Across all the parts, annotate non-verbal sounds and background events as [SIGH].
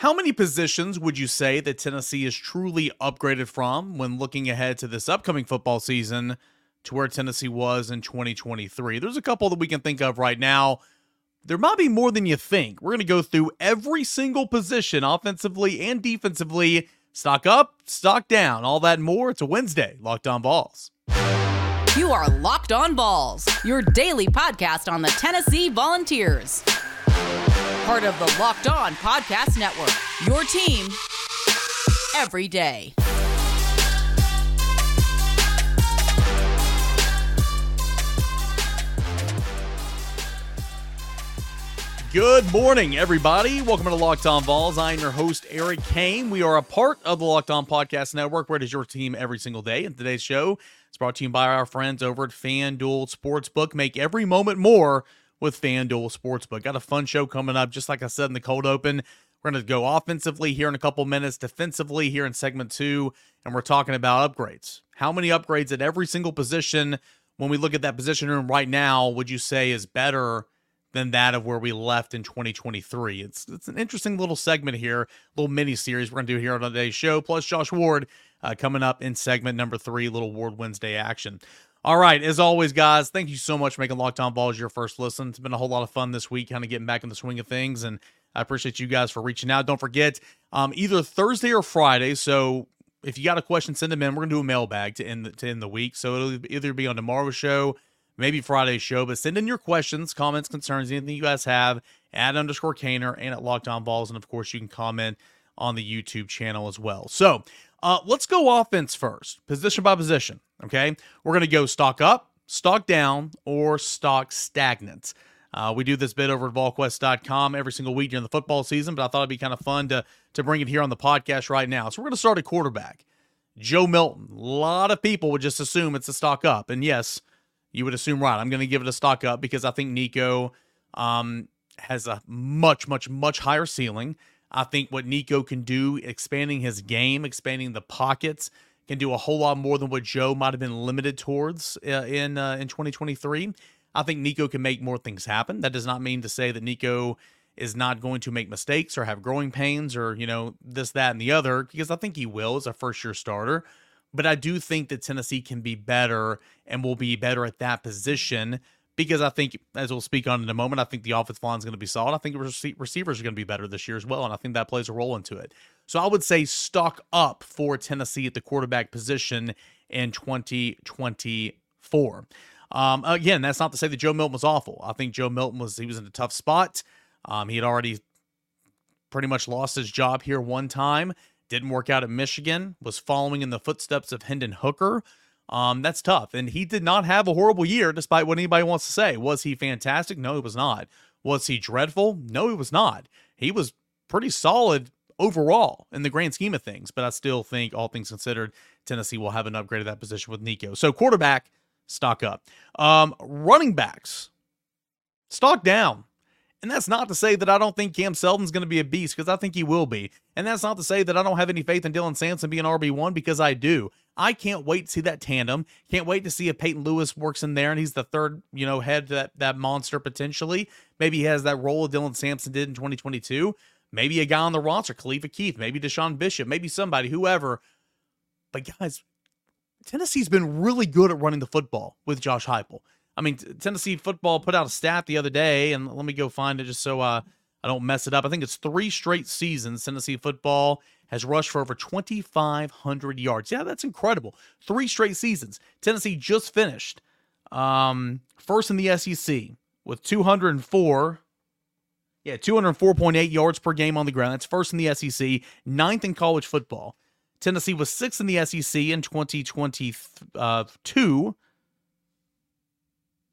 How many positions would you say that Tennessee is truly upgraded from when looking ahead to this upcoming football season to where Tennessee was in 2023? There's a couple that we can think of right now. There might be more than you think. We're going to go through every single position, offensively and defensively. Stock up, stock down, all that and more. It's a Wednesday. Locked on Vols. You are Locked On Vols, your daily podcast on the Tennessee Volunteers. Part of the Locked On Podcast Network, your team every day. Good morning, everybody. Welcome to Locked On Vols. I am your host, Eric Kane. We are a part of the Locked On Podcast Network, where it is your team every single day. And today's show is brought to you by our friends over at FanDuel Sportsbook. Make every moment more with FanDuel Sportsbook. Got a fun show coming up, just like I said in the cold open. We're going to go offensively here in a couple minutes, defensively here in segment two, and we're talking about upgrades. How many upgrades at every single position when we look at that position room right now would you say is better than that of where we left in 2023. It's it's an interesting little segment here, little mini series we're gonna do here on today's show. Plus Josh Ward uh, coming up in segment number three, little Ward Wednesday action. All right, as always, guys, thank you so much for making Locked On Vols your first listen. It's been a whole lot of fun this week, kind of getting back in the swing of things, and I appreciate you guys for reaching out. Don't forget, um, either Thursday or Friday. So if you got a question, send them in. We're gonna do a mailbag to end the, to end the week. So it'll either be on tomorrow's show maybe Friday's show. But send in your questions, comments, concerns, anything you guys have at underscore Cainer and at Locked On Balls. And of course, you can comment on the YouTube channel as well. So uh, let's go offense first, position by position. Okay. We're going to go stock up, stock down, or stock stagnant. Uh, we do this bit over at VolQuest.com every single week during the football season, but I thought it'd be kind of fun to, to bring it here on the podcast right now. So we're going to start at quarterback. Joe Milton. A lot of people would just assume it's a stock up. And yes, you would assume right. I'm going to give it a stock up because I think Nico um, has a much, much, much higher ceiling. I think what Nico can do, expanding his game, expanding the pockets, can do a whole lot more than what Joe might have been limited towards uh, in uh, in 2023. I think Nico can make more things happen. That does not mean to say that Nico is not going to make mistakes or have growing pains or you know this, that, and the other because I think he will as a first year starter. But I do think that Tennessee can be better and will be better at that position because I think, as we'll speak on in a moment, I think the offensive line is going to be solid. I think receivers are going to be better this year as well, and I think that plays a role into it. So I would say stock up for Tennessee at the quarterback position in 2024. Um, again, that's not to say that Joe Milton was awful. I think Joe Milton was he was in a tough spot. Um, he had already pretty much lost his job here one time. Didn't work out at Michigan, was following in the footsteps of Hendon Hooker. Um, that's tough. And he did not have a horrible year, despite what anybody wants to say. Was he fantastic? No, he was not. Was he dreadful? No, he was not. He was pretty solid overall in the grand scheme of things. But I still think, all things considered, Tennessee will have an upgrade at that position with Nico. So quarterback, stock up. Um, running backs, stock down. And that's not to say that I don't think Cam Seldon's going to be a beast because I think he will be. And that's not to say that I don't have any faith in Dylan Sampson being RB1 because I do. I can't wait to see that tandem. Can't wait to see if Peyton Lewis works in there and he's the third, you know, head that that monster potentially. Maybe he has that role Dylan Sampson did in 2022. Maybe a guy on the roster, Khalifa Keith, maybe DeSean Bishop, maybe somebody, whoever. But guys, Tennessee's been really good at running the football with Josh Heupel. I mean, Tennessee football put out a stat the other day, and let me go find it just so uh, I don't mess it up. I think it's three straight seasons Tennessee football has rushed for over 2,500 yards. Yeah, that's incredible. Three straight seasons. Tennessee just finished um, first in the SEC with 204. Yeah, 204.8 yards per game on the ground. That's first in the SEC, ninth in college football. Tennessee was sixth in the SEC in 2022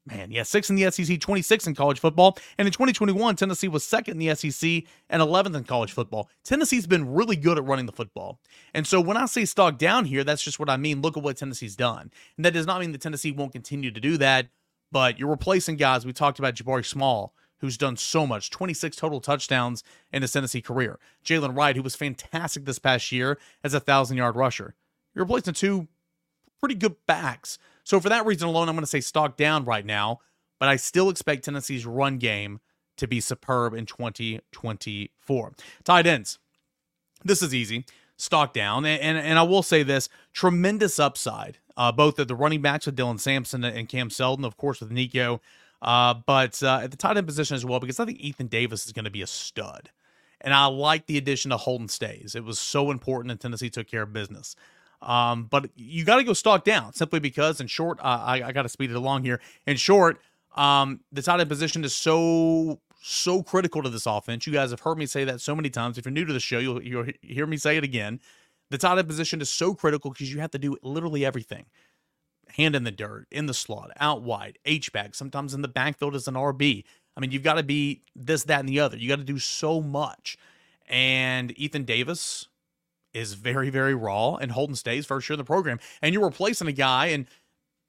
man, yeah, six in the SEC, 26 in college football. And in 2021, Tennessee was second in the SEC and 11th in college football. Tennessee's been really good at running the football. And so when I say stock down here, that's just what I mean. Look at what Tennessee's done. And that does not mean that Tennessee won't continue to do that, but you're replacing guys. We talked about Jabari Small. Who's done so much, 26 total touchdowns in his Tennessee career. Jaylen Wright, who was fantastic this past year as a thousand yard rusher. You're replacing two pretty good backs so for that reason alone, I'm going to say stock down right now, but I still expect Tennessee's run game to be superb in 2024. Tight ends. This is easy. Stock down. And, and, and I will say this tremendous upside, uh, both at the running backs with Dylan Sampson and Cam Seldon, of course, with Nico, uh, but uh, at the tight end position as well, because I think Ethan Davis is going to be a stud. And I like the addition of Holden Staes. It was so important, and Tennessee took care of business. Um, but you got to go stock down simply because, in short, uh, I, I got to speed it along here. In short, um, the tight end position is so so critical to this offense. You guys have heard me say that so many times. If you're new to the show, you'll, you'll hear me say it again. The tight end position is so critical because you have to do literally everything hand in the dirt, in the slot, out wide, H back, sometimes in the backfield as an RB. I mean, you've got to be this, that, and the other. You got to do so much. And Ethan Davis is very, very raw, and Holden Staes first year in the program. And you're replacing a guy, and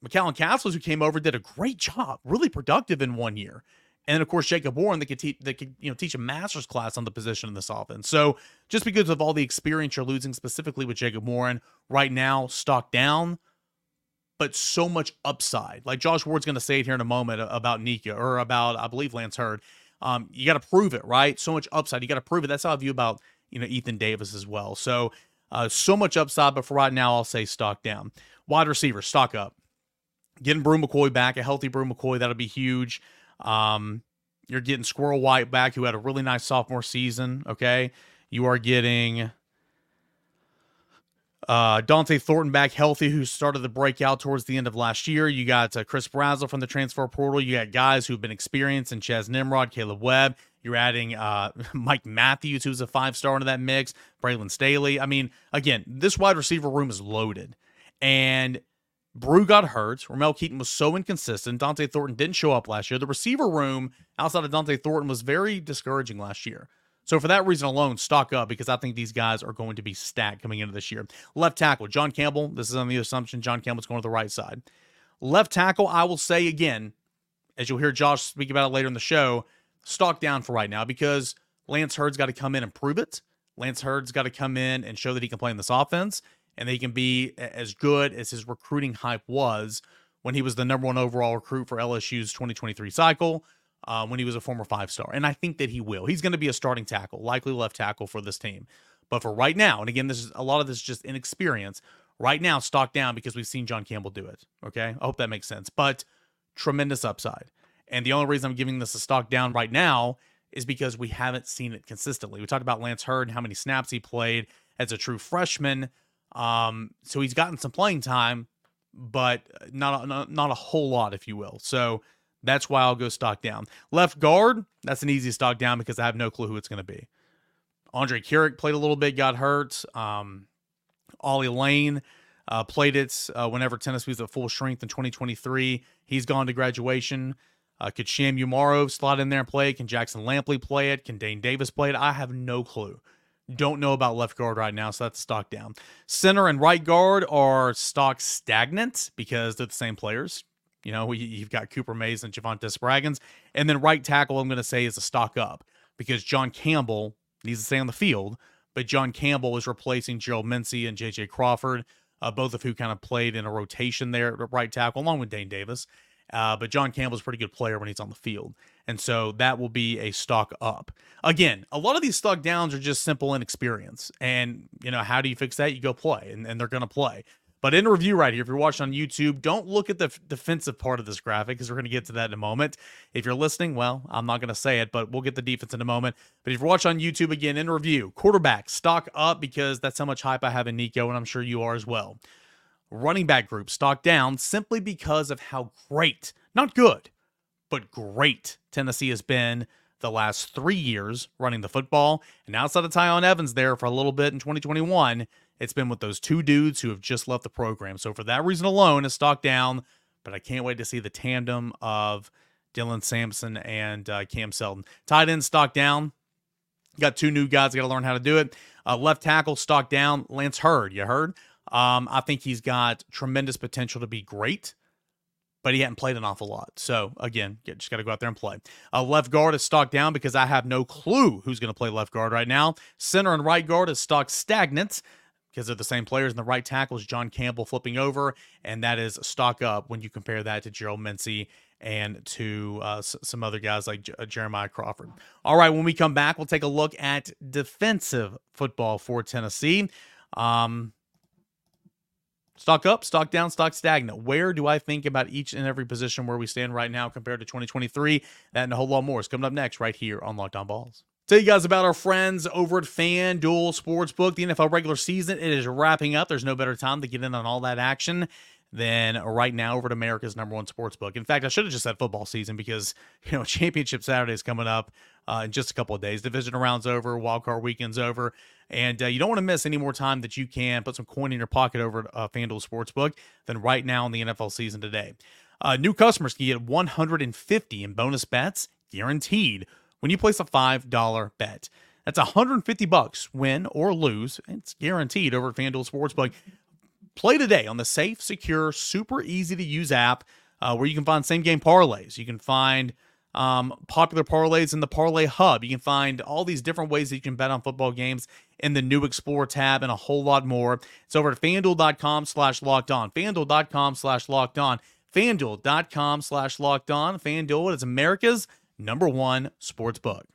McCallan Castles, who came over, did a great job, really productive in one year. And then, of course, Jacob Warren that could, te- that could you know teach a master's class on the position in this offense. So just because of all the experience you're losing specifically with Jacob Warren right now, stock down, but so much upside. Like Josh Ward's going to say it here in a moment about Nika or about I believe Lance Heard. Um, you got to prove it, right? So much upside. You got to prove it. That's how I view about you know Ethan Davis as well. So uh, so much upside, but for right now, I'll say stock down. Wide receiver, stock up. Getting Bru McCoy back, a healthy Bru McCoy, that'll be huge. Um, you're getting Squirrel White back, who had a really nice sophomore season. Okay. You are getting uh, Dont'e Thornton back healthy, who started the breakout towards the end of last year. You got uh, Chris Brazzell from the transfer portal. You got guys who've been experienced in Chas Nimrod, Caleb Webb. You're adding uh, [LAUGHS] Mike Matthews, who's a five star into that mix, Braylon Staley. I mean, again, this wide receiver room is loaded. And Bru got hurt. Ramel Keyton was so inconsistent. Dont'e Thornton didn't show up last year. The receiver room outside of Dont'e Thornton was very discouraging last year. So for that reason alone, stock up because I think these guys are going to be stacked coming into this year. Left tackle, John Campbell. This is on the assumption John Campbell's going to the right side. Left tackle, I will say again, as you'll hear Josh speak about it later in the show, stock down for right now because Lance Heard's got to come in and prove it. Lance Heard's got to come in and show that he can play in this offense and that he can be as good as his recruiting hype was when he was the number one overall recruit for LSU's 2023 cycle, uh, when he was a former five star. And I think that he will. He's going to be a starting tackle, likely left tackle for this team. But for right now, and again, this is a lot of this is just inexperience. Right now, stock down because we've seen John Campbell do it. Okay. I hope that makes sense. But tremendous upside. And the only reason I'm giving this a stock down right now is because we haven't seen it consistently. We talked about Lance and how many snaps he played as a true freshman. Um, so he's gotten some playing time, but not, not not a whole lot, if you will. So that's why I'll go stock down. Left guard, that's an easy stock down because I have no clue who it's going to be. Andre Karic played a little bit, got hurt. Um, Ollie Lane uh, played it uh, whenever Tennessee was at full strength in 2023. He's gone to graduation. Uh, could Sham Umarov slot in there and play? Can Jackson Lampley play it? Can Dayne Davis play it? I have no clue. Don't know about left guard right now, so that's stock down. Center and right guard are stock stagnant because they're the same players. You know, you've got Cooper Mays and Javante Spraggins. And then right tackle, I'm going to say, is a stock up because John Campbell needs to stay on the field, but John Campbell is replacing Gerald Mincey and J.J. Crawford, uh, both of who kind of played in a rotation there at right tackle, along with Dayne Davis. Uh, but John Campbell's a pretty good player when he's on the field. And so that will be a stock up. Again, a lot of these stock downs are just simple inexperience. And, you know, how do you fix that? You go play, and, and they're going to play. But in review right here, if you're watching on YouTube, don't look at the f- defensive part of this graphic because we're going to get to that in a moment. If you're listening, well, I'm not going to say it, but we'll get the defense in a moment. But if you're watching on YouTube again, in review, quarterback, stock up because that's how much hype I have in Nico, and I'm sure you are as well. Running back group, stock down simply because of how great, not good, but great Tennessee has been the last three years running the football. And outside of Tiyon Evans there for a little bit in 2021, it's been with those two dudes who have just left the program. So for that reason alone, it's stock down. But I can't wait to see the tandem of Dylan Sampson and uh, Cam Seldon. Tight end stock down. Got two new guys. Got to learn how to do it. Uh, left tackle stock down. Lance Heard. You heard? Um, I think he's got tremendous potential to be great but he hadn't played an awful lot. So again, just got to go out there and play. Uh, left guard is stock down because I have no clue who's going to play left guard right now. Center and right guard is stock stagnant because they're the same players. And the right tackle is John Campbell flipping over, and that is stock up when you compare that to Gerald Mincey and to uh, some other guys like J- uh, Jeremiah Crawford. All right, when we come back, we'll take a look at defensive football for Tennessee. Um, stock up, stock down, stock stagnant. Where do I think about each and every position where we stand right now compared to 2023? That and a whole lot more is coming up next right here on Locked On Vols. Tell you guys about our friends over at FanDuel Sportsbook. The NFL regular season it is wrapping up. There's no better time to get in on all that action than right now over at America's number one sports book. In fact, I should have just said football season because [LAUGHS] you know championship Saturday is coming up uh, in just a couple of days. Division rounds over, wild card weekend's over, and uh, you don't want to miss any more time that you can put some coin in your pocket over at uh, FanDuel Sportsbook than right now in the NFL season today. Uh, new customers can get 150 in bonus bets guaranteed when you place a five dollar bet. That's 150 bucks, win or lose. It's guaranteed over at FanDuel Sportsbook. Play today on the safe, secure, super easy to use app uh, where you can find same game parlays. You can find um, popular parlays in the Parlay Hub. You can find all these different ways that you can bet on football games in the new Explore tab and a whole lot more. It's over at fanduel.com slash locked on. Fanduel.com slash locked on. Fanduel.com slash locked on. Fanduel is America's number one sports book.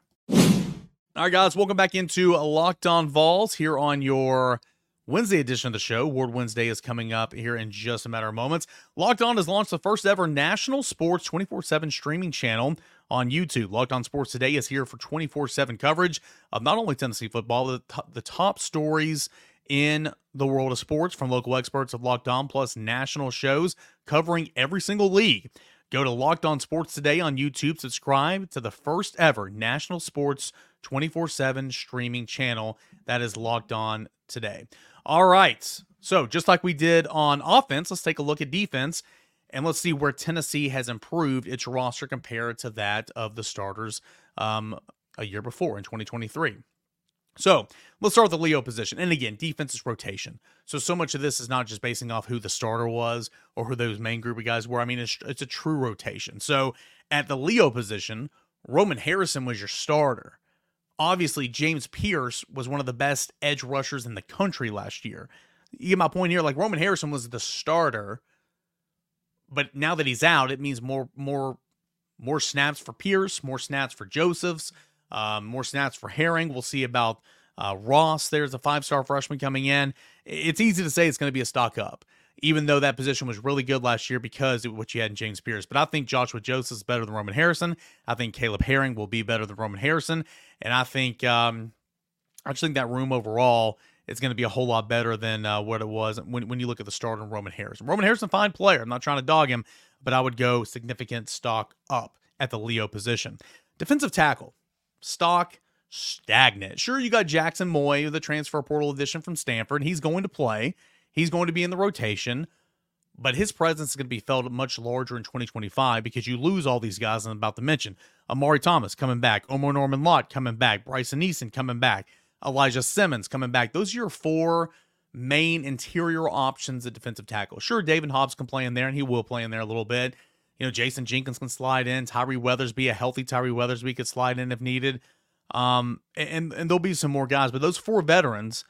All right, guys, welcome back into Locked On Vols here on your Wednesday edition of the show. Ward Wednesday is coming up here in just a matter of moments. Locked On has launched the first ever national sports 24 7 streaming channel on YouTube. Locked On Sports Today is here for 24 7 coverage of not only Tennessee football, but the the top stories in the world of sports from local experts of Locked On, plus national shows covering every single league. Go to Locked On Sports Today on YouTube. Subscribe to the first ever national sports 24 7 streaming channel that is Locked On Today. All right. So, just like we did on offense, let's take a look at defense and let's see where Tennessee has improved its roster compared to that of the starters um, a year before in 2023. So let's start with the Leo position. And again, defense is rotation. So, so much of this is not just basing off who the starter was or who those main group of guys were. I mean, it's, it's a true rotation. So, at the Leo position, Roman Harrison was your starter. Obviously, James Pearce was one of the best edge rushers in the country last year. You get my point here. Like Roman Harrison was the starter, but now that he's out, it means more, more, more snaps for Pearce, more snaps for Josephs, um, more snaps for Herring. We'll see about uh, Ross. There's a five-star freshman coming in. It's easy to say it's going to be a stock up, even though that position was really good last year because of what you had in James Pearce. But I think Joshua Joseph is better than Roman Harrison. I think Caleb Herring will be better than Roman Harrison, and I think um, I just think that room overall is going to be a whole lot better than uh, what it was when when you look at the start of Roman Harrison. Roman Harrison, fine player. I'm not trying to dog him, but I would go significant stock up at the Leo position. Defensive tackle stock stagnant. Sure, you got Jackson Moy, the transfer portal addition from Stanford. He's going to play. He's going to be in the rotation, but his presence is going to be felt much larger in 2025 because you lose all these guys I'm about to mention. Omari Thomas coming back, Omar Norman Lott coming back, Bryson Eason coming back, Elijah Simmons coming back. Those are your four main interior options at defensive tackle. Sure, David Hobbs can play in there, and he will play in there a little bit. You know, Jason Jenkins can slide in. Tyree Weathersby, a healthy Tyree Weathersby, could slide in if needed. Um, and and there'll be some more guys, but those four veterans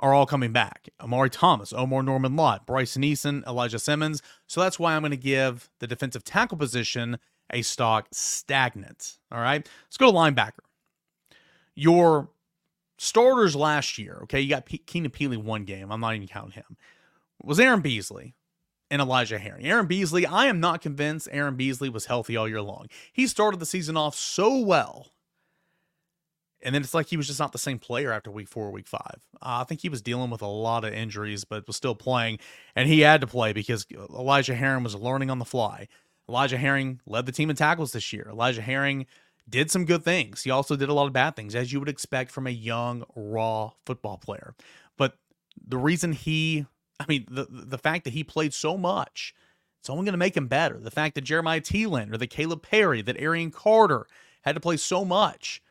are all coming back. Omari Thomas, Omar Norman Lott, Bryson Eason, Elijah Simmons. So that's why I'm going to give the defensive tackle position a stock stagnant. All right. Let's go to linebacker. Your starters last year, okay, you got P- Keenan Pili one game. I'm not even counting him. Was Aaron Beasley and Elijah Herring. Aaron Beasley, I am not convinced Aaron Beasley was healthy all year long. He started the season off so well. And then it's like he was just not the same player after week four, week five. Uh, I think he was dealing with a lot of injuries, but was still playing. And he had to play because Elijah Herring was learning on the fly. Elijah Herring led the team in tackles this year. Elijah Herring did some good things. He also did a lot of bad things, as you would expect from a young, raw football player. But the reason he, I mean, the the fact that he played so much, it's only going to make him better. The fact that Jeremiah Telander or that Caleb Perry, that Arion Carter had to play so much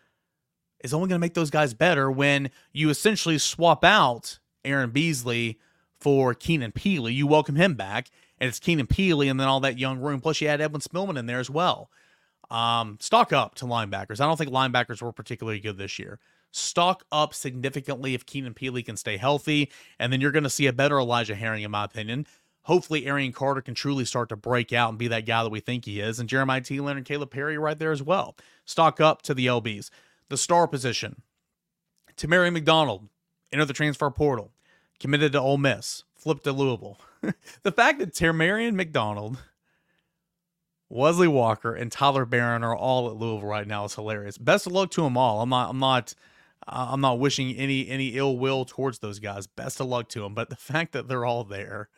is only going to make those guys better when you essentially swap out Aaron Beasley for Keenan Pili. You welcome him back, and it's Keenan Pili and then all that young room. Plus, you had Edwin Spillman in there as well. Um, stock up to linebackers. I don't think linebackers were particularly good this year. Stock up significantly if Keenan Pili can stay healthy, and then you're going to see a better Elijah Herring, in my opinion. hopefully Arion Carter can truly start to break out and be that guy that we think he is. And Jeremiah Telander and Caleb Perry right there as well. Stock up to the LBs. The star position. Tamari McDonald, enter the transfer portal, committed to Ole Miss, flipped to Louisville. [LAUGHS] the fact that Tamarion McDonald, Wesley Walker, and Tyler Baron are all at Louisville right now is hilarious. Best of luck to them all. I'm not. I'm not. I'm not wishing any any ill will towards those guys. Best of luck to them. But the fact that they're all there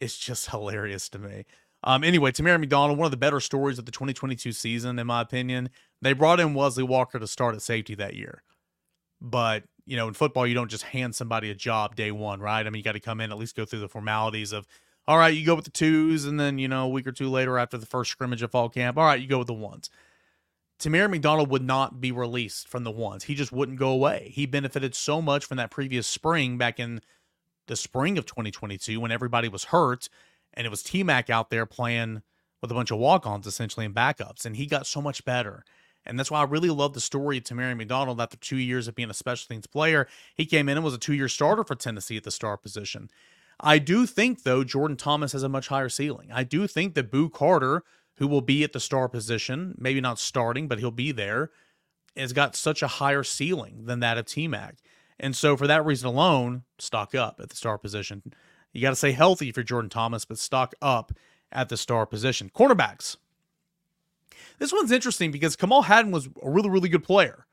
is just hilarious to me. Um, anyway, Tamara McDonald, one of the better stories of the 2022 season, in my opinion. They brought in Wesley Walker to start at safety that year. But, you know, in football, you don't just hand somebody a job day one, right? I mean, you got to come in, at least go through the formalities of, all right, you go with the twos, and then, you know, a week or two later after the first scrimmage of fall camp, all right, you go with the ones. Tamir McDonald would not be released from the ones. He just wouldn't go away. He benefited so much from that previous spring back in the spring of 2022 when everybody was hurt and it was T Mac out there playing with a bunch of walk ons essentially and backups. And he got so much better. And that's why I really love the story of Tamari McDonald after two years of being a special teams player. He came in and was a two year starter for Tennessee at the star position. I do think, though, Jordan Thomas has a much higher ceiling. I do think that Boo Carter, who will be at the star position, maybe not starting, but he'll be there, has got such a higher ceiling than that of T Mac. And so, for that reason alone, stock up at the star position. You got to stay healthy for Jordan Thomas, but stock up at the star position. Cornerbacks. This one's interesting because Kamal Hadden was a really, really good player,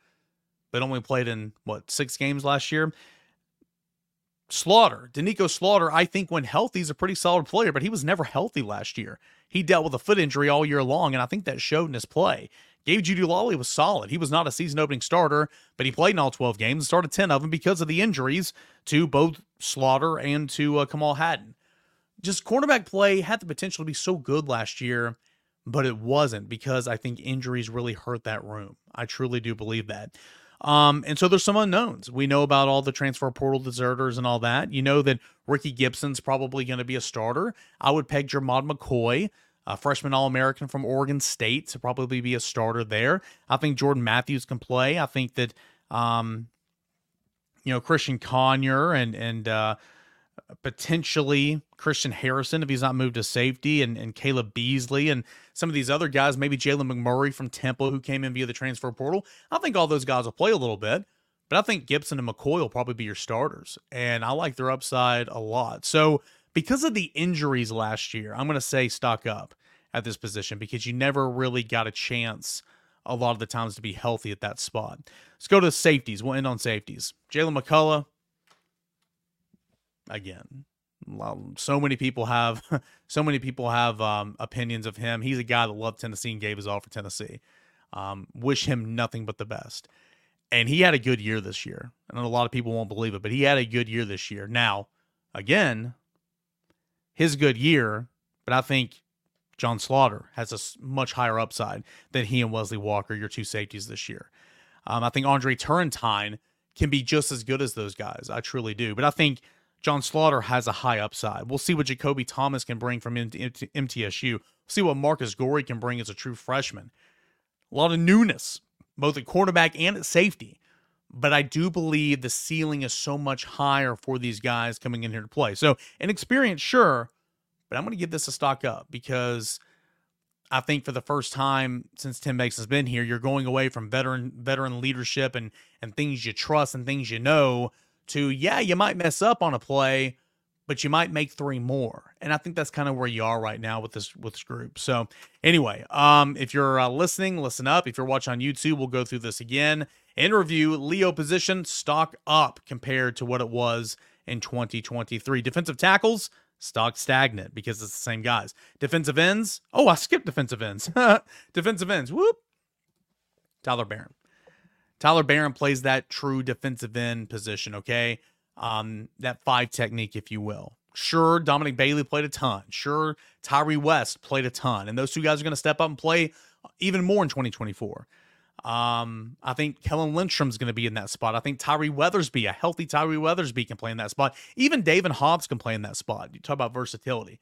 but only played in what six games last year. Slaughter, Doneiko Slaughter, I think when healthy, is a pretty solid player, but he was never healthy last year. He dealt with a foot injury all year long, and I think that showed in his play. Gabe Jeudy-Lally was solid. He was not a season opening starter, but he played in all 12 games and started 10 of them because of the injuries to both Slaughter and to uh, Kamal Hadden. Just cornerback play had the potential to be so good last year, but it wasn't because I think injuries really hurt that room. I truly do believe that. Um, and so there's some unknowns. We know about all the transfer portal deserters and all that. You know that Ricky Gibson's probably going to be a starter. I would peg Jermod McCoy a freshman All American from Oregon State to probably be a starter there. I think Jordan Matthews can play. I think that, um, you know, Christian Conyer and and uh, potentially Christian Harrison if he's not moved to safety, and, and Caleb Beasley and some of these other guys, maybe Jalen McMurray from Temple who came in via the transfer portal. I think all those guys will play a little bit, but I think Gibson and McCoy will probably be your starters, and I like their upside a lot. So because of the injuries last year, I'm going to say stock up at this position because you never really got a chance a lot of the times to be healthy at that spot. Let's go to safeties. We'll end on safeties. Jaylen McCollough, again, so many people have [LAUGHS] so many people have um, opinions of him. He's a guy that loved Tennessee and gave his all for Tennessee. Um, wish him nothing but the best. And he had a good year this year. I know a lot of people won't believe it, but he had a good year this year. Now, again, his good year, but I think John Slaughter has a much higher upside than he and Wesley Walker, your two safeties this year. Um, I think Andre Turrentine can be just as good as those guys. I truly do. But I think John Slaughter has a high upside. We'll see what Jacoby Thomas can bring from MTSU. We'll see what Marcus Goree can bring as a true freshman. A lot of newness, both at quarterback and at safety. But I do believe the ceiling is so much higher for these guys coming in here to play. So, an experience, sure, but I'm going to give this a stock up because I think for the first time since Tim Banks has been here, you're going away from veteran veteran leadership and and things you trust and things you know to yeah, you might mess up on a play, but you might make three more. And I think that's kind of where you are right now with this with this group. So anyway, um, if you're uh, listening, listen up. If you're watching on YouTube, we'll go through this again. In review, Leo position stock up compared to what it was in 2023. Defensive tackles stock stagnant because it's the same guys. Defensive ends. Oh, I skipped defensive ends. [LAUGHS] defensive ends. Whoop. Tyler Baron. Tyler Baron plays that true defensive end position, okay? Um, that five technique, if you will. Sure, Dominic Bailey played a ton. Sure, Tyree West played a ton. And those two guys are going to step up and play even more in 2024. Um, I think Kellen Lindstrom's going to be in that spot. I think Tyree Weathersby, a healthy Tyree Weathersby, can play in that spot. Even David Hobbs can play in that spot. You talk about versatility.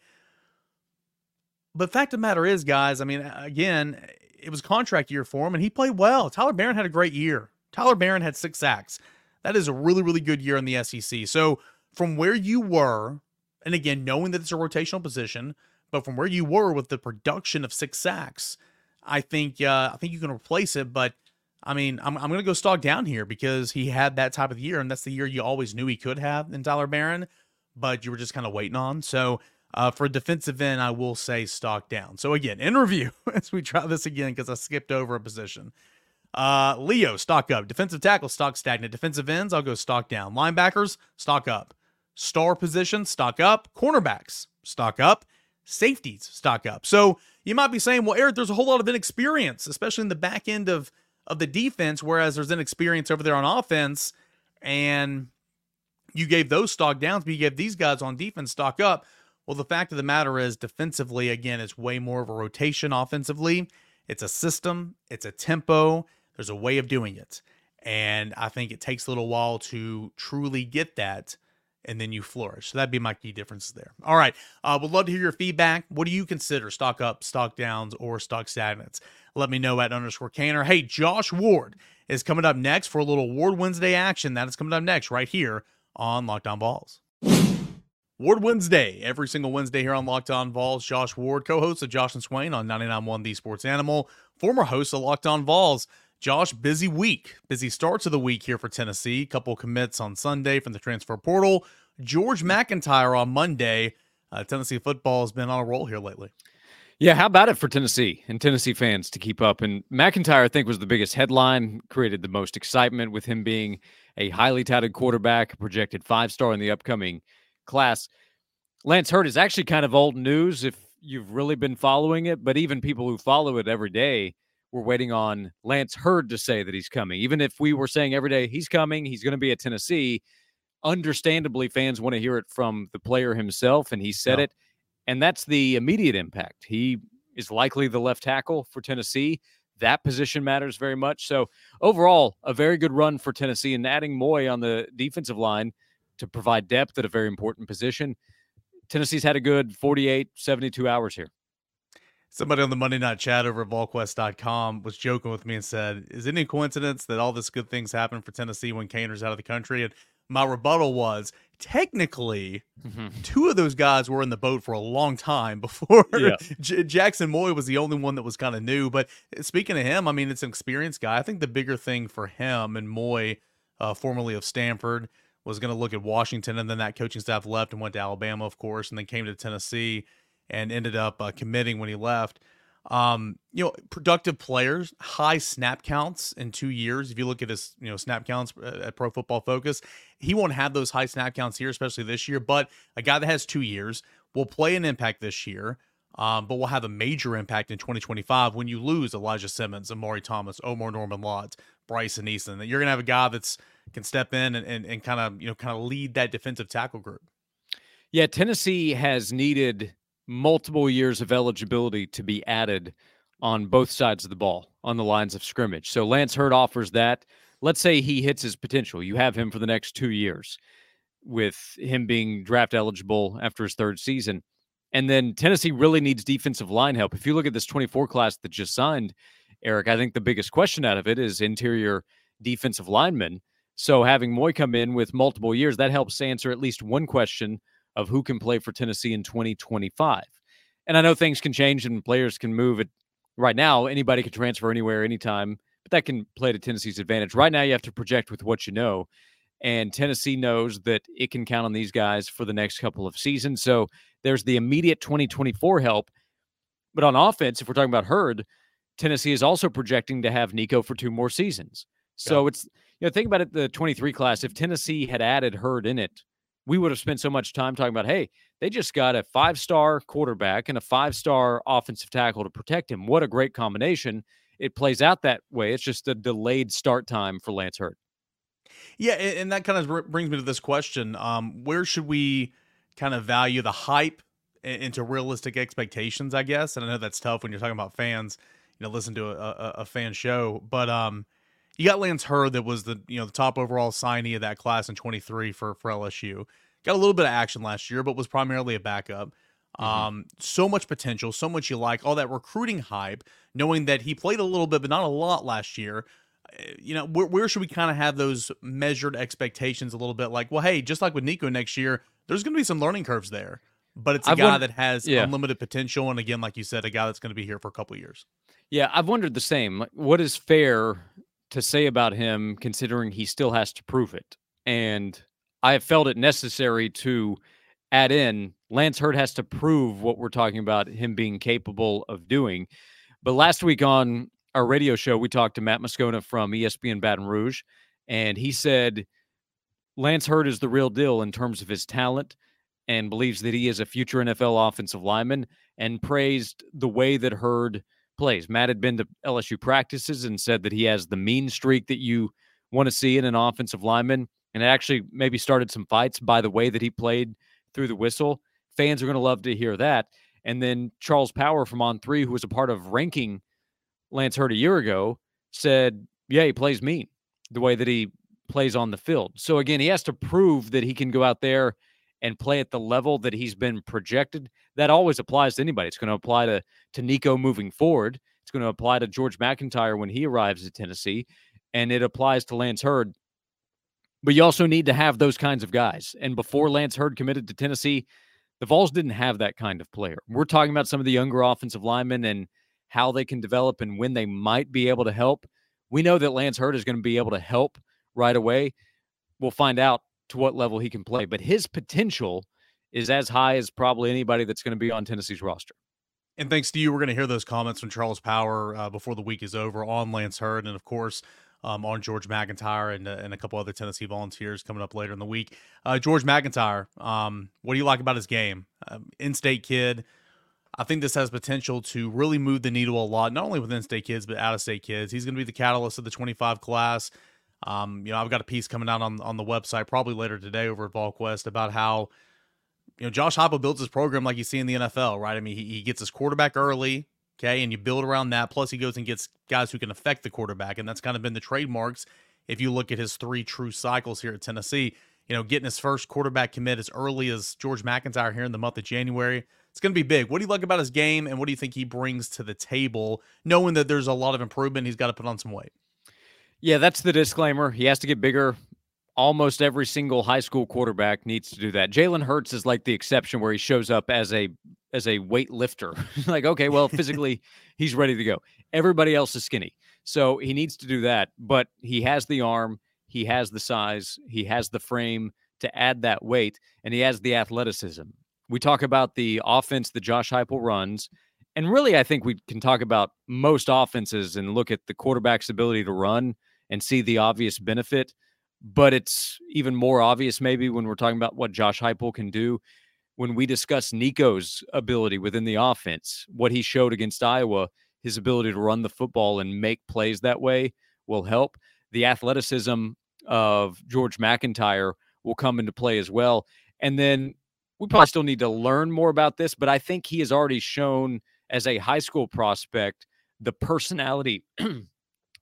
But fact of the matter is, guys, I mean, again, it was contract year for him, and he played well. Tyler Baron had a great year. Tyler Baron had six sacks. That is a really, really good year in the SEC. So from where you were And again, knowing that it's a rotational position, but from where you were with the production of six sacks, I think uh, I think you can replace it. But I mean, I'm I'm gonna go stock down here because he had that type of year, and that's the year you always knew he could have in Tyler Baron, but you were just kind of waiting on. So uh, for defensive end, I will say stock down. So again, in review, [LAUGHS] as we try this again because I skipped over a position. Uh, Leo, stock up. Defensive tackle, stock stagnant. Defensive ends, I'll go stock down. Linebackers, stock up. Star position, stock up. Cornerbacks, stock up. Safeties, stock up. So you might be saying, well, Eric, there's a whole lot of inexperience, especially in the back end of of the defense, whereas there's inexperience over there on offense, and you gave those stock downs, but you gave these guys on defense stock up. Well, the fact of the matter is, defensively, again, it's way more of a rotation offensively. It's a system, it's a tempo, there's a way of doing it. And I think it takes a little while to truly get that, and then you flourish. So that'd be my key differences there. All right. Uh, would love to hear your feedback. What do you consider stock up, stock downs, or stock stagnants? Let me know at underscore Cainer. Hey, Josh Ward is coming up next for a little Ward Wednesday action. That is coming up next right here on Locked On Vols. Ward Wednesday, every single Wednesday here on Locked On Vols. Josh Ward, co-host of Josh and Swain on 99.1 The Sports Animal, former host of Locked On Vols. Josh, busy week, busy starts of the week here for Tennessee. Couple commits on Sunday from the transfer portal. George MacIntyre on Monday. Uh, Tennessee football has been on a roll here lately. Yeah, how about it for Tennessee and Tennessee fans to keep up? And MacIntyre, I think, was the biggest headline, created the most excitement with him being a highly touted quarterback, projected five star in the upcoming class. Lance Heard is actually kind of old news if you've really been following it, but even people who follow it every day were waiting on Lance Heard to say that he's coming. Even if we were saying every day he's coming, he's going to be at Tennessee, understandably fans want to hear it from the player himself and he said it and that's the immediate impact. He is likely the left tackle for Tennessee. That position matters very much. So, overall, a very good run for Tennessee and adding Moy on the defensive line to provide depth at a very important position. Tennessee's had a good 48, 72 hours here. Somebody on the Monday Night Chat over at VolQuest.com was joking with me and said, Is it any coincidence that all this good things happen for Tennessee when Kaner's out of the country? And my rebuttal was technically mm-hmm. two of those guys were in the boat for a long time [LAUGHS] before yeah. J- Jackson Moy was the only one that was kind of new. But uh, speaking of him, I mean, it's an experienced guy. I think the bigger thing for him and Moy, uh, formerly of Stanford, was going to look at Washington, and then that coaching staff left and went to Alabama, of course, and then came to Tennessee and ended up uh, committing when he left. Um, you know, productive players, high snap counts in two years. If you look at his, you know, snap counts uh, at Pro Football Focus, he won't have those high snap counts here, especially this year. But a guy that has two years will play an impact this year, um, but will have a major impact in 2025 when you lose Elijah Simmons, Omari Thomas, Omar Norman-Lott, Bryson Eason. That you're gonna have a guy that's can step in and, and, and kind of you know kind of lead that defensive tackle group. Yeah, Tennessee has needed multiple years of eligibility to be added on both sides of the ball on the lines of scrimmage. So Lance Heard offers that. Let's say he hits his potential. You have him for the next two years with him being draft eligible after his third season. And then Tennessee really needs defensive line help. If you look at this 24 class that just signed, Eric, I think the biggest question out of it is interior defensive linemen. So having Moy come in with multiple years, that helps answer at least one question of who can play for Tennessee in 2025. And I know things can change and players can move it right now. Anybody can transfer anywhere, anytime, but that can play to Tennessee's advantage. Right now, you have to project with what you know. And Tennessee knows that it can count on these guys for the next couple of seasons. So there's the immediate 2024 help. But on offense, if we're talking about Heard, Tennessee is also projecting to have Nico for two more seasons. So yeah. it's, you know, think about it the 23 class. If Tennessee had added Heard in it, we would have spent so much time talking about, hey, they just got a five star quarterback and a five star offensive tackle to protect him. What a great combination. It plays out that way. It's just a delayed start time for Lance Heard. Yeah, and that kind of brings me to this question: um, Where should we kind of value the hype into realistic expectations? I guess, and I know that's tough when you're talking about fans. You know, listen to a, a, a fan show, but um, you got Lance Heard that was the you know the top overall signee of that class in 23 for for LSU. Got a little bit of action last year, but was primarily a backup. Mm-hmm. Um, so much potential, so much you like, all that recruiting hype, knowing that he played a little bit, but not a lot last year. you know, where, where should we kind of have those measured expectations a little bit? Like, well, hey, just like with Nico next year, there's going to be some learning curves there, but it's a I've guy that has yeah. unlimited potential, and again, like you said, a guy that's going to be here for a couple of years. Yeah, I've wondered the same. Like, What is fair to say about him, considering he still has to prove it? And I have felt it necessary to add in Lance Heard has to prove what we're talking about him being capable of doing. But last week on our radio show, we talked to Matt Moscona from ESPN Baton Rouge, and he said Lance Heard is the real deal in terms of his talent and believes that he is a future NFL offensive lineman and praised the way that Heard plays. Matt had been to LSU practices and said that he has the mean streak that you want to see in an offensive lineman and actually maybe started some fights by the way that he played through the whistle. Fans are going to love to hear that. And then Charles Power from On Three, who was a part of ranking Lance Heard a year ago, said, Yeah, he plays mean the way that he plays on the field. So again, he has to prove that he can go out there and play at the level that he's been projected. That always applies to anybody. It's going to apply to to Nico moving forward. It's going to apply to George MacIntyre when he arrives at Tennessee, and it applies to Lance Heard. But you also need to have those kinds of guys. And before Lance Heard committed to Tennessee, the Vols didn't have that kind of player. We're talking about some of the younger offensive linemen and how they can develop and when they might be able to help. We know that Lance Heard is going to be able to help right away. We'll find out to what level he can play, but his potential is as high as probably anybody that's going to be on Tennessee's roster. And thanks to you, we're going to hear those comments from Charles Power uh, before the week is over on Lance Heard, and of course um, on George MacIntyre and, uh, and a couple other Tennessee Volunteers coming up later in the week. Uh, George MacIntyre, um, what do you like about his game? Um, in-state kid. I think this has potential to really move the needle a lot, not only with in-state kids but out-of-state kids. He's going to be the catalyst of the 25 class. Um, you know, I've got a piece coming out on on the website probably later today over at VolQuest about how you know Josh Heupel builds his program like you see in the NFL, right? I mean, he, he gets his quarterback early, okay, and you build around that. Plus, he goes and gets guys who can affect the quarterback, and that's kind of been the trademarks. If you look at his three true cycles here at Tennessee, you know, getting his first quarterback commit as early as George MacIntyre here in the month of January, it's going to be big. What do you like about his game, and what do you think he brings to the table, knowing that there's a lot of improvement? He's got to put on some weight. Yeah, that's the disclaimer. He has to get bigger. Almost every single high school quarterback needs to do that. Jalen Hurts is like the exception where he shows up as a as a weight lifter. [LAUGHS] like, okay, well, [LAUGHS] physically he's ready to go. Everybody else is skinny. So he needs to do that. But he has the arm, he has the size, he has the frame to add that weight, and he has the athleticism. We talk about the offense that Josh Heupel runs. And really, I think we can talk about most offenses and look at the quarterback's ability to run and see the obvious benefit. But it's even more obvious, maybe, when we're talking about what Josh Heupel can do. When we discuss Nico's ability within the offense, what he showed against Iowa, his ability to run the football and make plays that way will help. The athleticism of George MacIntyre will come into play as well. And then we probably still need to learn more about this, but I think he has already shown as a high school prospect the personality [CLEARS THROAT]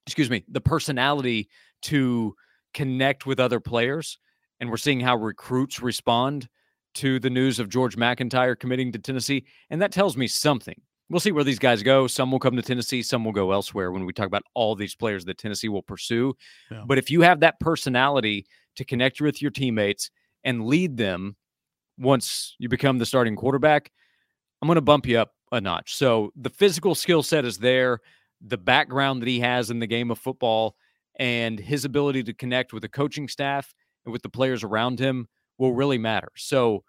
excuse me the personality to connect with other players and we're seeing how recruits respond to the news of George MacIntyre committing to Tennessee and that tells me something we'll see where these guys go some will come to Tennessee some will go elsewhere when we talk about all these players that Tennessee will pursue Yeah. but if you have that personality to connect with your teammates and lead them once you become the starting quarterback I'm going to bump you up a notch. So the physical skill set is there, the background that he has in the game of football, and his ability to connect with the coaching staff and with the players around him will really matter. So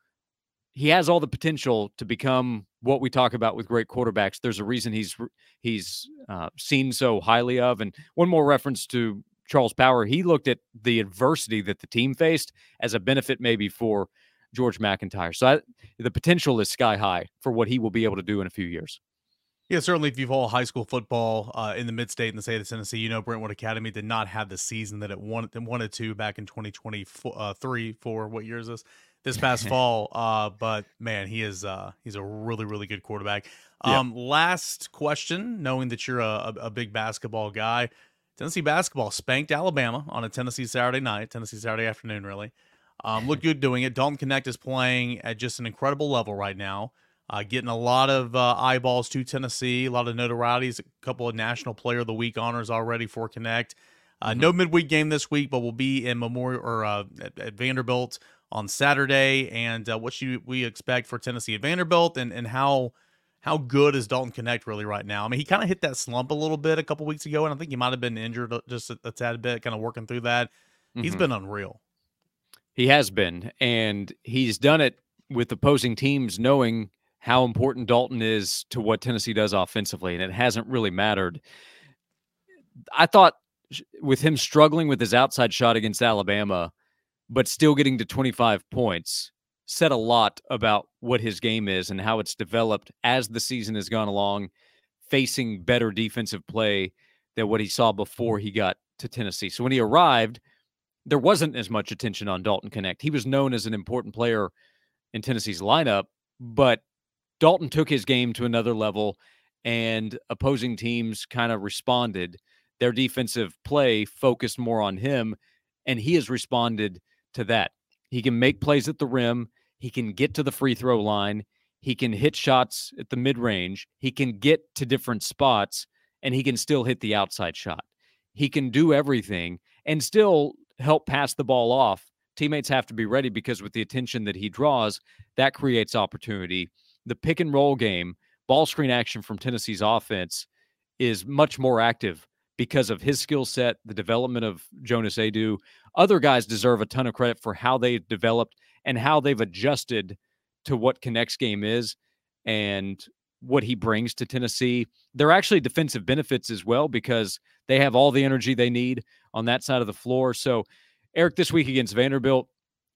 he has all the potential to become what we talk about with great quarterbacks. There's a reason he's he's uh, seen so highly of. And one more reference to Charles Power, he looked at the adversity that the team faced as a benefit maybe for George MacIntyre. So I, the potential is sky high for what he will be able to do in a few years. Yeah, certainly. If you follow high school football uh, in the mid-state in the state of Tennessee, you know Brentwood Academy did not have the season that it wanted wanted to back in 2023 for what year is this? This past [LAUGHS] fall. Uh, but man, he is uh, he's a really really good quarterback. Um, last question, knowing that you're a, a, a big basketball guy, Tennessee basketball spanked Alabama on a Tennessee Saturday night, Tennessee Saturday afternoon, really. Um, look [LAUGHS] good doing it. Dalton Knecht is playing at just an incredible level right now uh, getting a lot of uh, eyeballs to Tennessee, a lot of notorieties, a couple of National Player of the Week honors already for Knecht. Uh, mm-hmm. No midweek game this week, but we'll be in Memorial or uh, at, at, Vanderbilt on Saturday. And uh, what should we expect for Tennessee at Vanderbilt, and and how how good is Dalton Knecht really right now? I mean, he kind of hit that slump a little bit a couple weeks ago, and I think he might have been injured just a, a tad bit, kind of working through that. Mm-hmm. He's been unreal. He has been, and he's done it with opposing teams knowing how important Dalton is to what Tennessee does offensively, and it hasn't really mattered. I thought with him struggling with his outside shot against Alabama, but still getting to 25 points, said a lot about what his game is and how it's developed as the season has gone along, facing better defensive play than what he saw before he got to Tennessee. So when he arrived, there wasn't as much attention on Dalton Knecht. He was known as an important player in Tennessee's lineup, but Dalton took his game to another level and opposing teams kind of responded. Their defensive play focused more on him, and he has responded to that. He can make plays at the rim, he can get to the free throw line, he can hit shots at the mid range, he can get to different spots, and he can still hit the outside shot. He can do everything and still help pass the ball off. Teammates have to be ready because with the attention that he draws, that creates opportunity. The pick and roll game, ball screen action from Tennessee's offense is much more active because of his skill set, the development of Jonas Aidoo. Other guys deserve a ton of credit for how they've developed and how they've adjusted to what Knecht's game is and what he brings to Tennessee. They're actually defensive benefits as well because they have all the energy they need on that side of the floor. So, Eric, this week against Vanderbilt,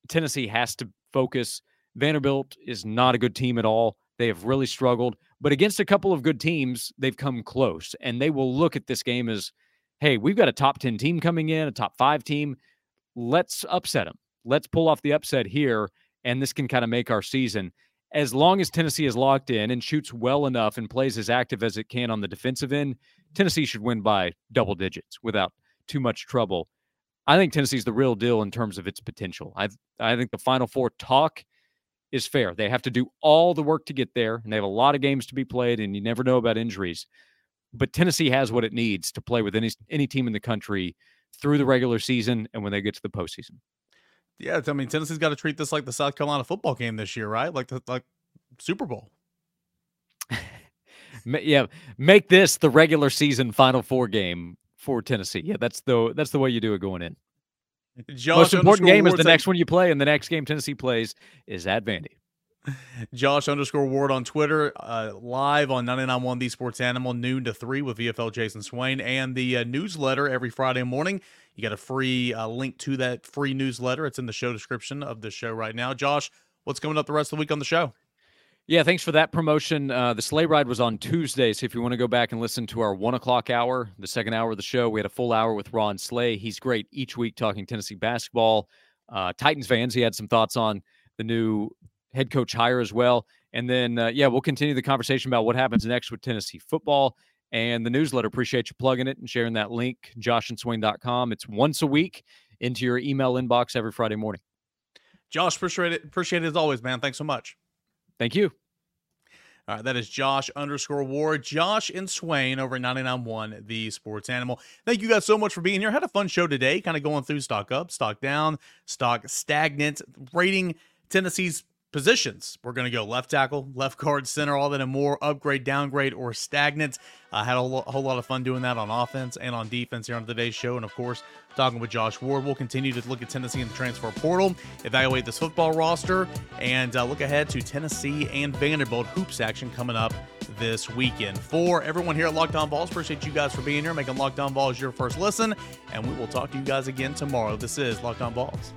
Tennessee has to focus. Vanderbilt is not a good team at all. They have really struggled, but against a couple of good teams, they've come close and they will look at this game as hey, we've got a top 10 team coming in, a top five team. Let's upset them. Let's pull off the upset here, and this can kind of make our season as long as Tennessee is locked in and shoots well enough and plays as active as it can on the defensive end, Tennessee should win by double digits without too much trouble. I think Tennessee's the real deal in terms of its potential. I I think the Final Four talk is fair. They have to do all the work to get there, and they have a lot of games to be played, and you never know about injuries. But Tennessee has what it needs to play with any any team in the country through the regular season and when they get to the postseason. Yeah, I mean Tennessee's got to treat this like the South Carolina football game this year, right? Like the like Super Bowl. [LAUGHS] yeah, make this the regular season Final Four game for Tennessee. Yeah, that's the that's the way you do it going in. Josh Most important game is the next one you play, and the next game Tennessee plays is at Vandy. [LAUGHS] Josh underscore Ward on Twitter, uh, live on 99.1 The Sports Animal, noon to 3 with VFL Jason Swain, and the uh, newsletter every Friday morning. You got a free uh, link to that free newsletter. It's in the show description of the show right now. Josh, what's coming up the rest of the week on the show? Yeah, thanks for that promotion. Uh, the sleigh ride was on Tuesday, so if you want to go back and listen to our one o'clock hour, the second hour of the show, we had a full hour with Ron Slay. He's great each week talking Tennessee basketball. Uh, Titans fans, he had some thoughts on the new head coach hire as well. And then, uh, yeah, we'll continue the conversation about what happens next with Tennessee football and the newsletter. Appreciate you plugging it and sharing that link, joshandswain.com. It's once a week into your email inbox every Friday morning. Josh, appreciate it. Appreciate it as always, man. Thanks so much. Thank you. All right, that is Josh underscore Ward, Josh and Swain over at 99.1, the sports animal. Thank you guys so much for being here. Had a fun show today, kind of going through stock up, stock down, stock stagnant, rating Tennessee's positions. We're going to go left tackle, left guard, center, all that and more, upgrade, downgrade, or stagnant. I uh, had a, lo- a, whole lot of fun doing that on offense and on defense here on today's show. And of course, talking with Josh Ward. We'll continue to look at Tennessee in the transfer portal, evaluate this football roster, and uh, look ahead to Tennessee and Vanderbilt hoops action coming up this weekend. For everyone here at Locked On Vols, appreciate you guys for being here, making Locked On Vols your first listen. And we will talk to you guys again tomorrow. This is Locked On Vols.